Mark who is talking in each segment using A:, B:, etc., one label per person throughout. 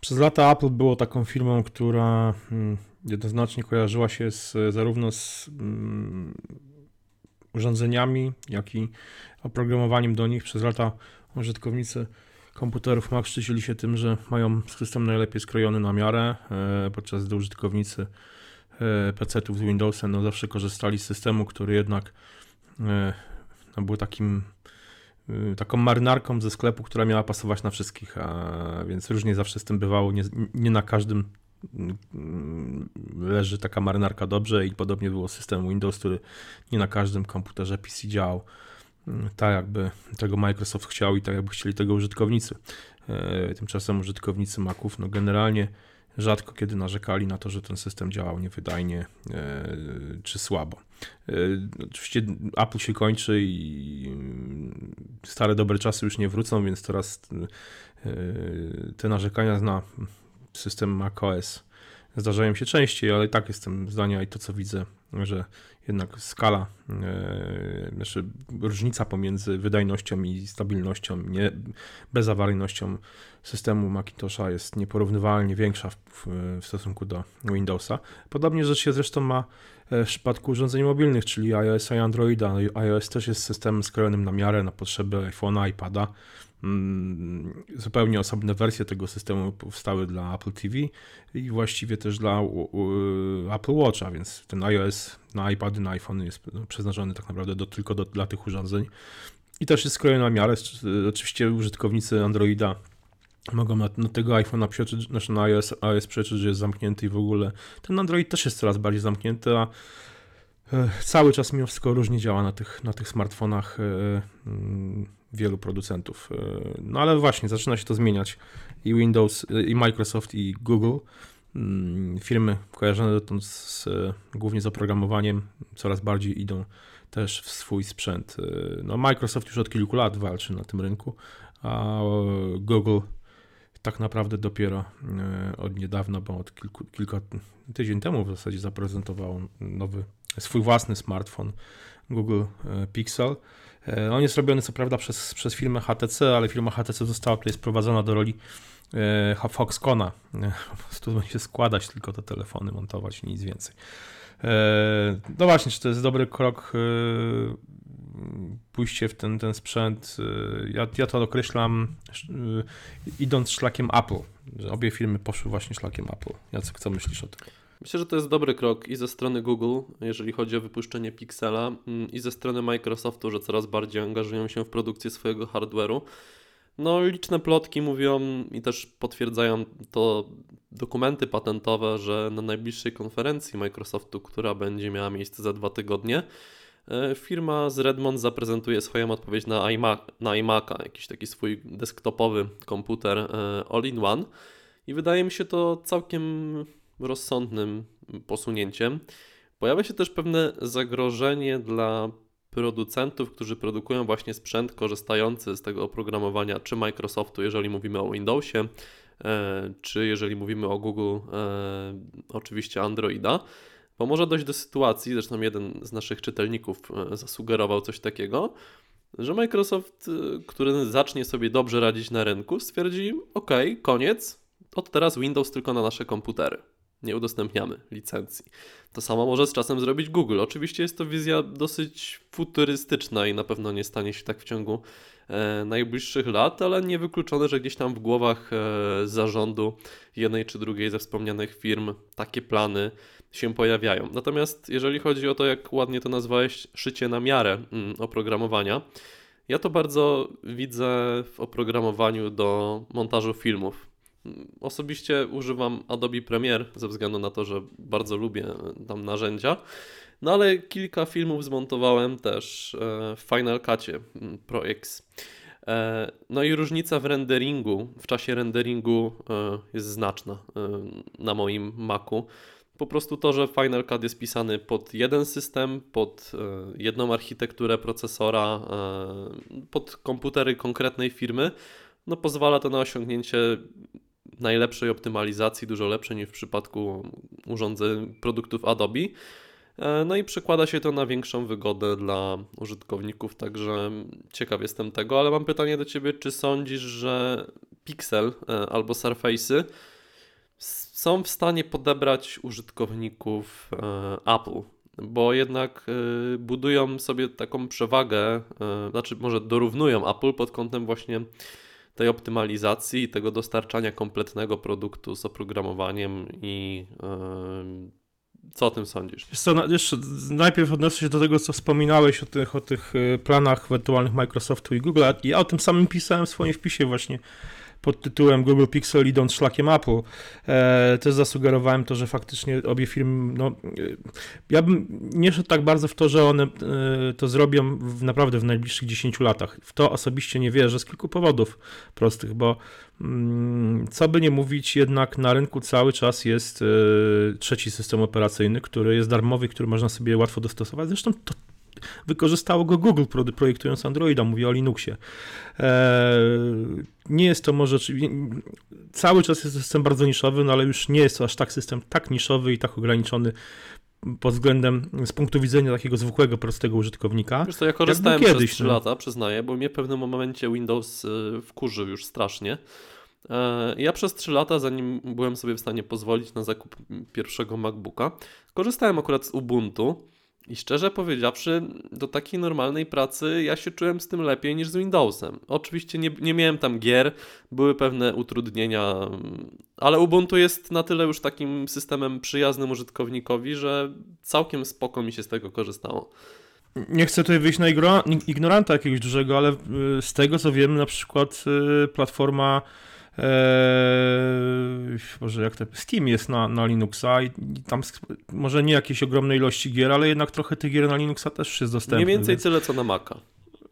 A: Przez lata Apple było taką firmą, która mm, jednoznacznie kojarzyła się z, zarówno z um, urządzeniami, jak i oprogramowaniem do nich. Przez lata użytkownicy komputerów Mac szczycili się tym, że mają system najlepiej skrojony na miarę, e, podczas gdy użytkownicy e, PC-ów z Windowsem no zawsze korzystali z systemu, który jednak e, no, był takim taką marynarką ze sklepu, która miała pasować na wszystkich, a więc różnie zawsze z tym bywało. Nie, nie na każdym mm, leży taka marynarka dobrze i podobnie było system Windows, który nie na każdym komputerze PC działał tak jakby tego Microsoft chciał i tak jakby chcieli tego użytkownicy. E, tymczasem użytkownicy Maców no generalnie rzadko kiedy narzekali na to, że ten system działał niewydajnie e, czy słabo. E, oczywiście Apple się kończy i mm, stare dobre czasy już nie wrócą, więc teraz te narzekania na system macOS zdarzają się częściej, ale tak jestem zdania i to co widzę, że jednak skala, e, znaczy różnica pomiędzy wydajnością i stabilnością, nie, bezawaryjnością systemu Macintosha jest nieporównywalnie większa w, w, w, stosunku do Windowsa. Podobnie rzecz się zresztą ma e, w przypadku urządzeń mobilnych, czyli iOS i Androida. iOS też jest systemem skrojonym na miarę, na potrzeby iPhone'a, iPada. Mm, zupełnie osobne wersje tego systemu powstały dla Apple TV i właściwie też dla Apple Watcha, więc ten iOS na iPady, na iPhone jest przeznaczony tak naprawdę do, tylko do, dla tych urządzeń. I też jest skrojony na miarę. Oczywiście użytkownicy Androida mogą na, na tego iPhone'a przeczytać, znaczy na iOS, iOS przeczytać, że jest zamknięty i w ogóle ten Android też jest coraz bardziej zamknięty, a e, cały czas mimo wszystko różnie działa na tych, na tych smartfonach. Wielu producentów. E, no ale właśnie, zaczyna się to zmieniać. I Windows, e, i Microsoft, i Google. Mm, firmy kojarzone dotąd z, e, głównie z oprogramowaniem coraz bardziej idą też w swój sprzęt. No, Microsoft już od kilku lat walczy na tym rynku, a Google tak naprawdę dopiero od niedawna, bo od kilku, kilka tydzień temu w zasadzie zaprezentował nowy, swój własny smartfon Google Pixel. E, on jest robiony co prawda przez, przez firmę HTC, ale firma HTC została tutaj sprowadzona do roli e, Foxcona. E, po prostu będzie składać tylko te telefony, montować nic więcej. No właśnie, czy to jest dobry krok pójście w ten, ten sprzęt? Ja, ja to określam idąc szlakiem Apple. Że obie firmy poszły właśnie szlakiem Apple. Jacek, co myślisz o tym?
B: Myślę, że to jest dobry krok i ze strony Google, jeżeli chodzi o wypuszczenie Pixela, mm, i ze strony Microsoftu, że coraz bardziej angażują się w produkcję swojego hardware'u. No, liczne plotki mówią i też potwierdzają to dokumenty patentowe, że na najbliższej konferencji Microsoftu, która będzie miała miejsce za dwa tygodnie, firma z Redmond zaprezentuje swoją odpowiedź na, iMac, na iMac'a, jakiś taki swój desktopowy komputer e, all-in-one. I wydaje mi się to całkiem rozsądnym posunięciem. Pojawia się też pewne zagrożenie dla producentów, którzy produkują właśnie sprzęt korzystający z tego oprogramowania, czy Microsoftu, jeżeli mówimy o Windowsie, e, czy jeżeli mówimy o Google, e, oczywiście Androida, bo może dojść do sytuacji, zresztą jeden z naszych czytelników e, zasugerował coś takiego, że Microsoft, który zacznie sobie dobrze radzić na rynku, stwierdzi: OK, koniec, od teraz Windows tylko na nasze komputery nie udostępniamy licencji. To samo może z czasem zrobić Google. Oczywiście jest to wizja dosyć futurystyczna i na pewno nie stanie się tak w ciągu e, najbliższych lat, ale niewykluczone, że gdzieś tam w głowach e, zarządu jednej czy drugiej ze wspomnianych firm takie plany się pojawiają. Natomiast jeżeli chodzi o to, jak ładnie to nazwałeś, szycie na miarę mm, oprogramowania, ja to bardzo widzę w oprogramowaniu do montażu filmów. Osobiście używam Adobe Premiere ze względu na to, że bardzo lubię tam narzędzia. No ale kilka filmów zmontowałem też e, w Final Cutie mm, Pro X. E, no i różnica w renderingu, w czasie renderingu e, jest znaczna na moim Macu. Po prostu to, że Final Cut jest pisany pod jeden system, pod jedną architekturę procesora, pod komputery konkretnej firmy, no pozwala to na osiągnięcie najlepszej optymalizacji, dużo lepszej niż w przypadku urządzeń produktów Adobe. E, no i przekłada się to na większą wygodę dla użytkowników, także ciekaw jestem tego, ale mam pytanie do Ciebie, czy sądzisz, że Pixel albo Surface'y są w stanie podebrać użytkowników Apple bo jednak y, budują sobie taką przewagę, y, znaczy może dorównują Apple pod kątem właśnie tej optymalizacji, tego dostarczania kompletnego produktu z oprogramowaniem i co o tym sądzisz?
A: co, jeszcze najpierw odniosę się do tego, co wspominałeś o tych, o tych planach ewentualnych Microsoftu i Google. Ja o tym samym pisałem w swoim wpisie właśnie pod tytułem Google Pixel idąc szlakiem Apple. E, też zasugerowałem to, że faktycznie obie firmy, no, e, ja bym nie szedł tak bardzo w to, że one e, to zrobią w, naprawdę w najbliższych 10 latach. W to osobiście nie wierzę z kilku powodów prostych, bo mm, co by nie mówić, jednak na rynku cały czas jest e, trzeci system operacyjny, który jest darmowy, który można sobie łatwo dostosować. Zresztą to Wykorzystało go Google projektując Androida, mówię o Linuxie. E, nie jest to może, cały czas jest system bardzo niszowy, no ale już nie jest to aż tak system tak niszowy i tak ograniczony pod względem, z punktu widzenia takiego zwykłego, prostego użytkownika.
B: Wiesz to ja korzystałem kiedyś, przez 3 no. lata, przyznaję, bo mnie w pewnym momencie Windows y, wkurzył już strasznie. E, ja przez 3 lata, zanim byłem sobie w stanie pozwolić na zakup pierwszego MacBooka, korzystałem akurat z Ubuntu i szczerze powiedziawszy, do takiej normalnej pracy ja się czułem z tym lepiej niż z Windowsem. Oczywiście nie, nie miałem tam gier, były pewne utrudnienia, ale Ubuntu jest na tyle już takim systemem przyjaznym użytkownikowi, że całkiem spoko mi się z tego korzystało.
A: Nie chcę tutaj wyjść na ignoranta jakiegoś dużego, ale y, z tego co wiem, na przykład y, platforma Eee, Boże, jak to Steam jest na, na Linuxa i tam może nie jakieś ogromne ilości gier, ale jednak trochę tych gier na Linuxa też jest dostępnych.
B: Mniej więcej więc... tyle co na Maca.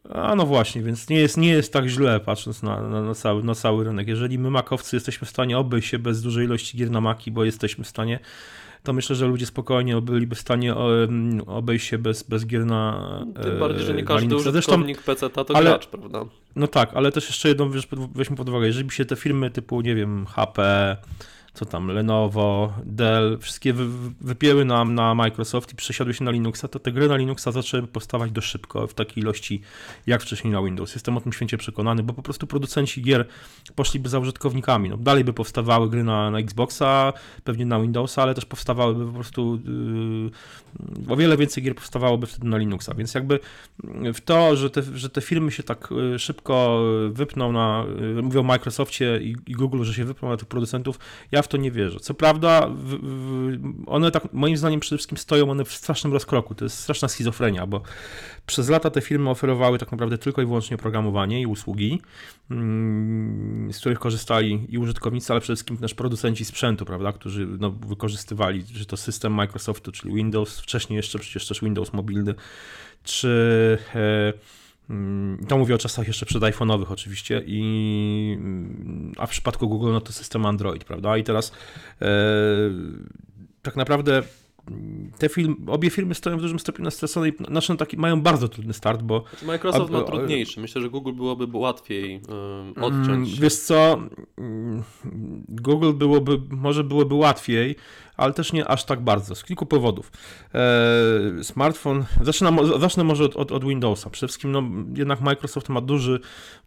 A: A no właśnie, więc nie jest, nie jest tak źle patrząc na, na, na, cały, na cały rynek. Jeżeli my makowcy jesteśmy w stanie obejść się bez dużej ilości gier na Maki, bo jesteśmy w stanie to myślę, że ludzie spokojnie byliby w stanie obejść się bez, bez gier na
B: Tym bardziej, że nie każdy użytkownik PC to ale, gracz, prawda?
A: No tak, ale też jeszcze jedną weźmy pod uwagę, jeżeli by się te firmy typu, nie wiem, HP, co tam, Lenovo, Dell, wszystkie wy, wypięły nam na Microsoft i przesiadły się na Linuxa, to te gry na Linuxa zaczęły powstawać dość szybko, w takiej ilości jak wcześniej na Windows. Jestem o tym święcie przekonany, bo po prostu producenci gier poszliby za użytkownikami. No, dalej by powstawały gry na, na Xboxa, pewnie na Windowsa, ale też powstawałyby po prostu yy, o wiele więcej gier powstawałoby wtedy na Linuxa, więc jakby w to, że te, że te firmy się tak y, szybko wypną na, y, mówią o Microsoftie i, i Google, że się wypną na tych producentów, ja to nie wierzę. Co prawda, w, w, one tak, moim zdaniem przede wszystkim stoją one w strasznym rozkroku. To jest straszna schizofrenia, bo przez lata te firmy oferowały tak naprawdę tylko i wyłącznie oprogramowanie i usługi, mm, z których korzystali i użytkownicy, ale przede wszystkim też producenci sprzętu, prawda, którzy no, wykorzystywali, czy to system Microsoftu, czyli Windows, wcześniej jeszcze przecież też Windows mobilny, czy e, to mówię o czasach jeszcze przed iPhone'owych oczywiście, i, mm, a w przypadku Google no to system Android, prawda? I teraz e, tak naprawdę te film, obie firmy stoją w dużym stopniu na stresonej, znaczy no taki, mają bardzo trudny start, bo...
B: Znaczy Microsoft ma trudniejszy, myślę, że Google byłoby łatwiej yy, odciąć.
A: Wiesz co, Google byłoby, może byłoby łatwiej, ale też nie aż tak bardzo, z kilku powodów. E, smartfon, zacznę, zacznę może od, od, od, Windowsa. Przede wszystkim no, jednak Microsoft ma duży,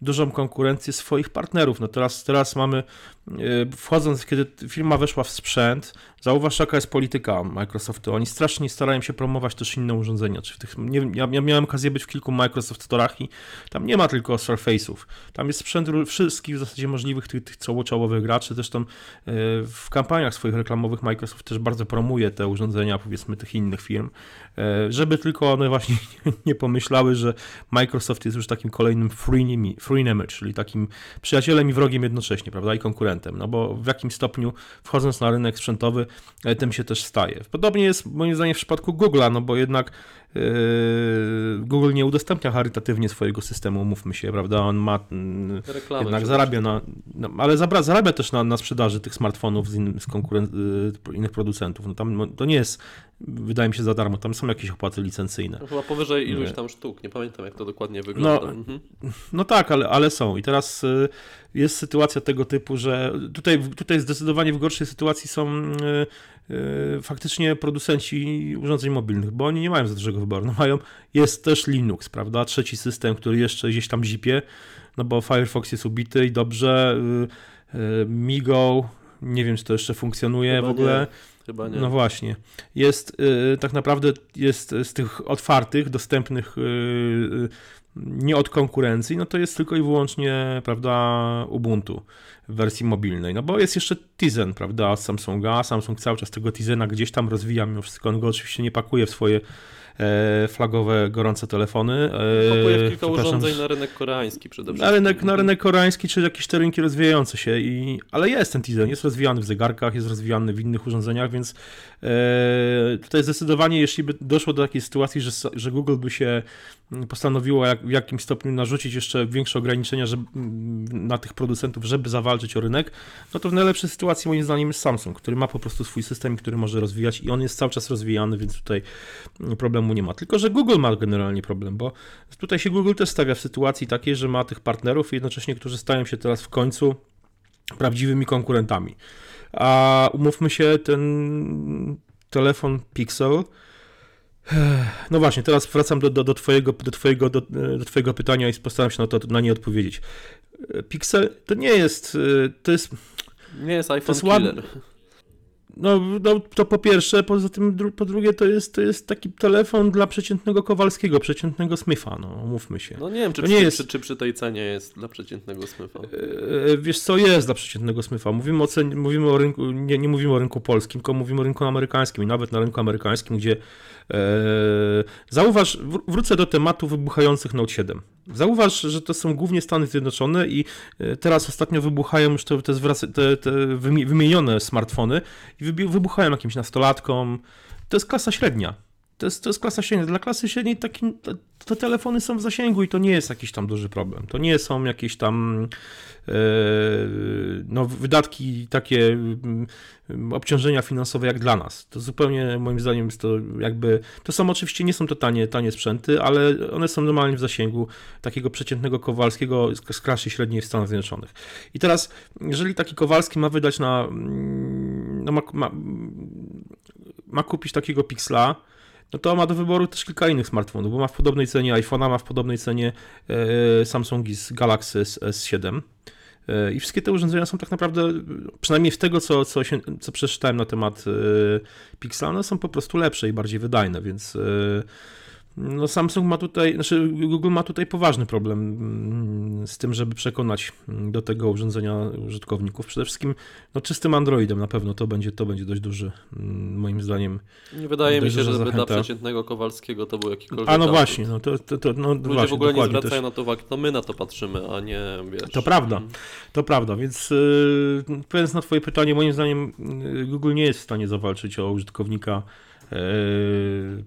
A: dużą konkurencję swoich partnerów. No teraz, teraz mamy, e, wchodząc, kiedy firma weszła w sprzęt, zauważ jaka jest polityka Microsoftu. Oni strasznie starają się promować też inne urządzenia. Czy w tych, nie, ja, ja miałem okazję być w kilku Microsoft Storach i tam nie ma tylko Surface'ów. Tam jest sprzęt wszystkich w zasadzie możliwych tych, tych czołowych graczy. Zresztą e, w kampaniach swoich reklamowych Microsoft też bardzo promuje te urządzenia, powiedzmy, tych innych firm, e, żeby tylko one właśnie nie pomyślały, że Microsoft jest już takim kolejnym frenem, czyli takim przyjacielem i wrogiem jednocześnie, prawda, i konkurentem, no bo w jakim stopniu wchodząc na rynek sprzętowy, tym się też staje. Podobnie jest moim zdaniem w przypadku Google'a, no bo jednak Yy, Google nie udostępnia charytatywnie swojego systemu, mówmy się, prawda? On ma mm, Reklamy jednak zarabia na, no, ale zabra, zarabia też na, na sprzedaży tych smartfonów z, in, z konkuren- yy, innych producentów. No tam no, to nie jest, wydaje mi się, za darmo, tam są jakieś opłaty licencyjne.
B: No, chyba powyżej iluś tam sztuk, nie pamiętam jak to dokładnie wygląda.
A: No, mhm. no tak, ale, ale są. I teraz y, jest sytuacja tego typu, że tutaj, tutaj zdecydowanie w gorszej sytuacji są y, Y, faktycznie producenci urządzeń mobilnych, bo oni nie mają za dużego wyboru. No mają, jest też Linux, prawda? Trzeci system, który jeszcze gdzieś tam zipie. no bo Firefox jest ubity i dobrze. Migo, nie wiem, czy to jeszcze funkcjonuje
B: Chyba
A: w ogóle.
B: Nie. Chyba nie.
A: No właśnie. Jest tak naprawdę jest z tych otwartych, dostępnych nie od konkurencji, no to jest tylko i wyłącznie, prawda, Ubuntu w wersji mobilnej. No bo jest jeszcze Tizen, prawda, od Samsunga. Samsung cały czas tego Tizena gdzieś tam rozwija mimo wszystko. On go oczywiście nie pakuje w swoje flagowe, gorące telefony.
B: E, pakuje kilka urządzeń na rynek koreański przede wszystkim.
A: Na rynek, na rynek koreański, czy jakieś te rynki rozwijające się. I, ale jest ten Tizen, jest rozwijany w zegarkach, jest rozwijany w innych urządzeniach, więc e, tutaj zdecydowanie, jeśli by doszło do takiej sytuacji, że, że Google by się postanowiło jak, w jakimś stopniu narzucić jeszcze większe ograniczenia żeby, na tych producentów, żeby zawalczyć o rynek, no to w najlepszej sytuacji moim zdaniem jest Samsung, który ma po prostu swój system, który może rozwijać i on jest cały czas rozwijany, więc tutaj problemu nie ma. Tylko, że Google ma generalnie problem, bo tutaj się Google też stawia w sytuacji takiej, że ma tych partnerów jednocześnie, którzy stają się teraz w końcu prawdziwymi konkurentami. A umówmy się, ten telefon Pixel no właśnie, teraz wracam do, do, do, twojego, do, twojego, do, do twojego pytania i postaram się na, to, na nie odpowiedzieć. Pixel to nie jest, to jest...
B: Nie jest iPhone to jest killer.
A: No, no, to po pierwsze, poza tym po drugie to jest, to jest taki telefon dla przeciętnego Kowalskiego, przeciętnego Smitha, no mówmy się.
B: No nie wiem, czy,
A: to
B: przy,
A: nie jest...
B: czy, czy przy tej cenie jest dla przeciętnego Smitha.
A: Yy, wiesz co, jest dla przeciętnego Smitha. Mówimy o, cenie, mówimy o rynku, nie, nie mówimy o rynku polskim, tylko mówimy o rynku amerykańskim i nawet na rynku amerykańskim, gdzie e, zauważ, wrócę do tematu wybuchających Note 7. Zauważ, że to są głównie Stany Zjednoczone i e, teraz ostatnio wybuchają już te, te, te, te wymienione smartfony i wybuchają jakimś nastolatkom. To jest klasa średnia. To jest, to jest klasa średnia. Dla klasy średniej takim, te, te, telefony są w zasięgu i to nie jest jakiś tam duży problem. To nie są jakieś tam e, no, wydatki takie mm, obciążenia finansowe jak dla nas. To zupełnie moim zdaniem jest to jakby, to są oczywiście nie są to tanie, tanie sprzęty, ale one są normalnie w zasięgu takiego przeciętnego Kowalskiego z klasy średniej w Stanach Zjednoczonych. I teraz, jeżeli taki Kowalski ma wydać na, mm, no ma, ma, ma kupić takiego Pixla, no to ma do wyboru też kilka innych smartfonów, bo ma w podobnej cenie iPhone'a, ma w podobnej cenie e, Samsungi z Galaxy S7. E, I wszystkie te urządzenia są tak naprawdę, przynajmniej z tego, co, co, się, co przeczytałem na temat e, Pixela, one są po prostu lepsze i bardziej wydajne, więc no Samsung ma tutaj, znaczy Google ma tutaj poważny problem mm, z tym, żeby przekonać mm, do tego urządzenia użytkowników. Przede wszystkim no, czystym Androidem na pewno to będzie, to będzie dość duży, mm, moim zdaniem.
B: Nie wydaje mi się, żeby zachęta. dla przeciętnego Kowalskiego to był jakikolwiek
A: A no właśnie, no to, to, to no,
B: Ludzie
A: właśnie,
B: w ogóle nie
A: zwracają
B: też. na to uwagi, to my na to patrzymy, a nie wiesz.
A: To prawda, to prawda, więc odpowiadając na twoje pytanie, moim zdaniem Google nie jest w stanie zawalczyć o użytkownika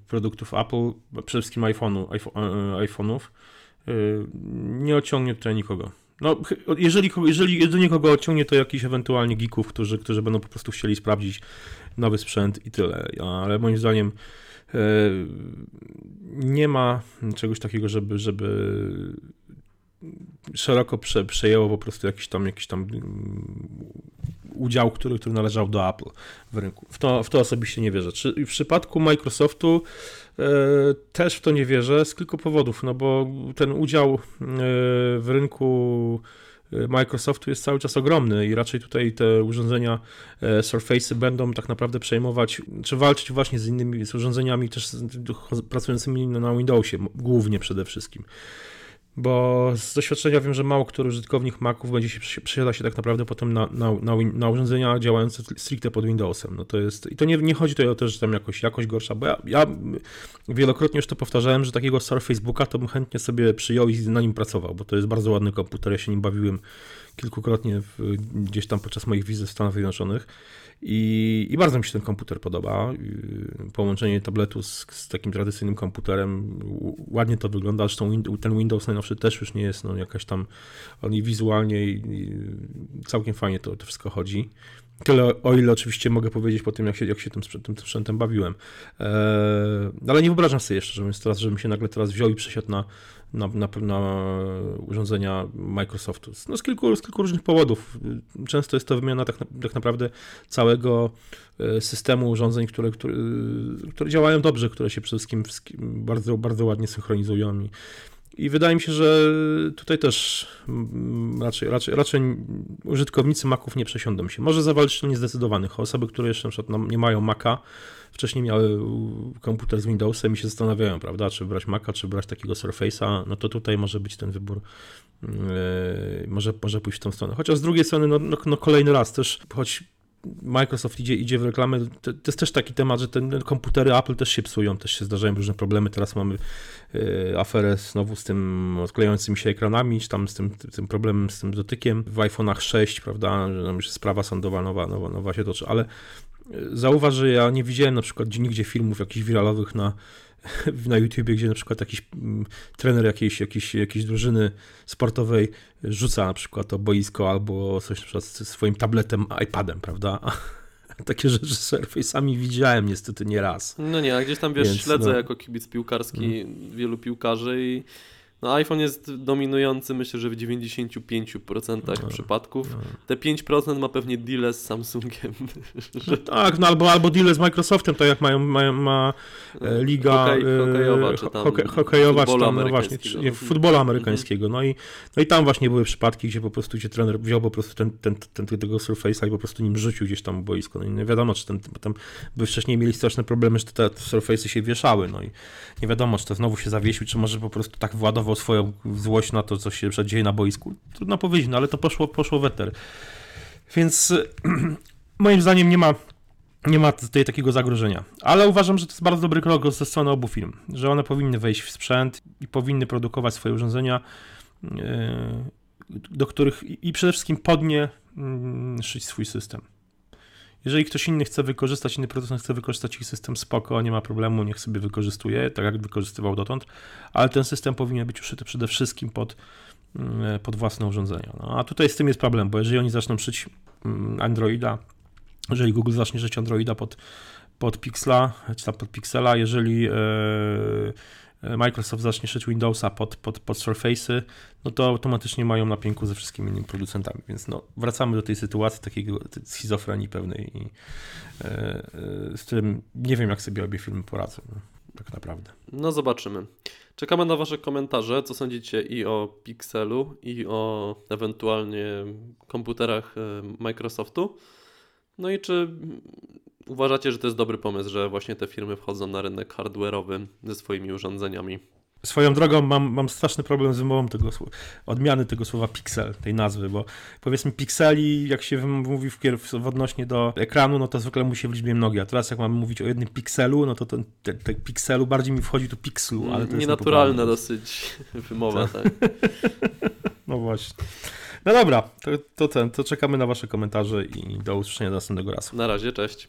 A: produktów Apple, przede wszystkim iPhone'u, e, iPhone'ów, e, nie ociągnie tutaj nikogo. No, jeżeli, jeżeli do nikogo ociągnie, to jakiś ewentualnie geeków, którzy, którzy będą po prostu chcieli sprawdzić nowy sprzęt i tyle. Ale moim zdaniem nie ma czegoś takiego, żeby, żeby szeroko prze, przejęło po prostu jakiś tam, jakiś tam mm, udział, który, który należał do Apple w rynku. W to, w to osobiście nie wierzę. Czy w przypadku Microsoftu e, też w to nie wierzę z kilku powodów, no bo ten udział e, w rynku e, Microsoftu jest cały czas ogromny i raczej tutaj te urządzenia Surface'y będą tak naprawdę przejmować, czy walczyć właśnie z innymi z urządzeniami też pracującymi na Windowsie, głównie przede wszystkim bo z doświadczenia wiem, że mało który użytkownik Maców będzie się przesiada się tak naprawdę potem na, na, na, na, urządzenia działające stricte pod Windowsem. No to jest, I to nie, nie chodzi tutaj o to, że tam jakoś jakość gorsza, bo ja, ja wielokrotnie już to powtarzałem, że takiego Surface'booka to bym chętnie sobie przyjął i na nim pracował, bo to jest bardzo ładny komputer, ja się nim bawiłem kilkukrotnie w, gdzieś tam podczas moich wizyt w Stanach Zjednoczonych. I, I, bardzo mi się ten komputer podoba. Połączenie tabletu z, z, takim tradycyjnym komputerem, ładnie to wygląda. Zresztą ten Windows najnowszy też już nie jest no, jakaś tam, on i wizualnie i całkiem fajnie to, to wszystko chodzi. Tyle, o ile oczywiście mogę powiedzieć po tym, jak się, jak się tym, tym sprzętem bawiłem. Eee, ale nie wyobrażam sobie jeszcze, żebym, teraz, żebym się nagle teraz wziął i przesiadł na, na, na, na urządzenia Microsoftu. No z, kilku, z kilku różnych powodów. Często jest to wymiana tak, tak naprawdę całego e, systemu urządzeń, które, które, które działają dobrze, które się przede wszystkim bardzo, bardzo ładnie synchronizują i I wydaje mi się, że tutaj też mm, raczej, raczej, raczej użytkownicy Maców nie przesiądą się. Może zawalczyć to niezdecydowanych. Osoby, które jeszcze na przykład no, nie mają Maca, wcześniej miały komputer z Windowsem i się zastanawiają, prawda, czy brać Maca, czy brać takiego Surface'a, no to tutaj może być ten wybór, yy, może, może pójść w tą stronę. Chociaż z drugiej strony, no, no, no kolejny raz też, choć Microsoft idzie, idzie w reklamę. To, to, jest też taki temat, że te komputery Apple też się psują, też się zdarzają różne problemy. Teraz mamy y, aferę znowu z tym odklejającymi się ekranami, czy tam z tym, tym problemem z tym dotykiem w iPhone'ach 6, prawda, że tam już sprawa sądowa nowa, nowa, nowa się toczy, ale y, zauważ, że ja nie widziałem na przykład nigdzie filmów jakichś wiralowych na na YouTubie, gdzie na przykład jakiś mm, trener jakiejś, jakiejś, jakiejś drużyny sportowej rzuca na przykład to boisko albo coś na przykład swoim tabletem, iPadem, prawda? Takie rzeczy z Surface'ami widziałem niestety nie raz.
B: No nie, a gdzieś tam wiesz, Więc, śledzę no. jako kibic piłkarski mm. wielu piłkarzy i no iPhone jest dominujący, myślę, że w 95% no, przypadków. No. Te 5% ma pewnie deal z Samsungiem.
A: No tak, no albo, albo deal z Microsoftem, tak jak mają, mają ma e, liga Hokej,
B: e, hokejowa, czy tam hoke,
A: hokejowa, czy tam, no właśnie, czy, nie, futbolu amerykańskiego. No i, no i tam właśnie były przypadki, gdzie po prostu gdzie trener wziął po prostu ten, ten, ten, tego Surface'a i po prostu nim rzucił gdzieś tam boisko. No i nie wiadomo, czy ten, tam by wcześniej mieli straszne problemy, że te, te Surface'y się wieszały, no i nie wiadomo, czy to znowu się zawiesił, czy może po prostu tak władował swoją złość na to, co się dzieje na boisku. Trudno powiedzieć, no ale to poszło, poszło weter. Więc moim zdaniem nie ma, nie ma tutaj takiego zagrożenia. Ale uważam, że to jest bardzo dobry krok ze strony obu firm, że one powinny wejść w sprzęt i powinny produkować swoje urządzenia, e, do których i przede wszystkim podnie mm, szyć swój system. Jeżeli ktoś inny chce wykorzystać, inny producent chce wykorzystać ich system, spoko, nie ma problemu, niech sobie wykorzystuje, tak jak wykorzystywał dotąd, ale ten system powinien być uszyty przede wszystkim pod, mm, pod własne urządzenia. No, a tutaj z tym jest problem, bo jeżeli oni zaczną szyć mm, Androida, jeżeli Google zacznie szyć Androida pod, pod Pixla, czy tam pod Pixela, jeżeli yy, Microsoft zacznie szyć Windowsa pod, pod, pod Surface'y, no to automatycznie mają na pięku ze wszystkimi innymi producentami. Więc no, wracamy do tej sytuacji takiego schizofrenii pewnej, i, e, e, z którym nie wiem, jak sobie obie filmy poradzą. No, tak naprawdę.
B: No zobaczymy. Czekamy na Wasze komentarze, co sądzicie i o Pixelu, i o ewentualnie komputerach e, Microsoftu. No i czy Uważacie, że to jest dobry pomysł, że właśnie te firmy wchodzą na rynek hardware'owy ze swoimi urządzeniami?
A: Swoją drogą mam, mam straszny problem z wymową tego odmiany tego słowa pixel, tej nazwy, bo powiedzmy pikseli, jak się mówi w, w odnośnie do ekranu, no to zwykle musi w liczbie mnogi, a teraz jak mamy mówić o jednym pikselu, no to ten, ten, ten pikselu bardziej mi wchodzi tu pikslu, ale to
B: Nienaturalna dosyć wymowa, tak.
A: no właśnie. No dobra, to, to ten, to czekamy na wasze komentarze i do usłyszenia następnego razu.
B: Na razie, cześć.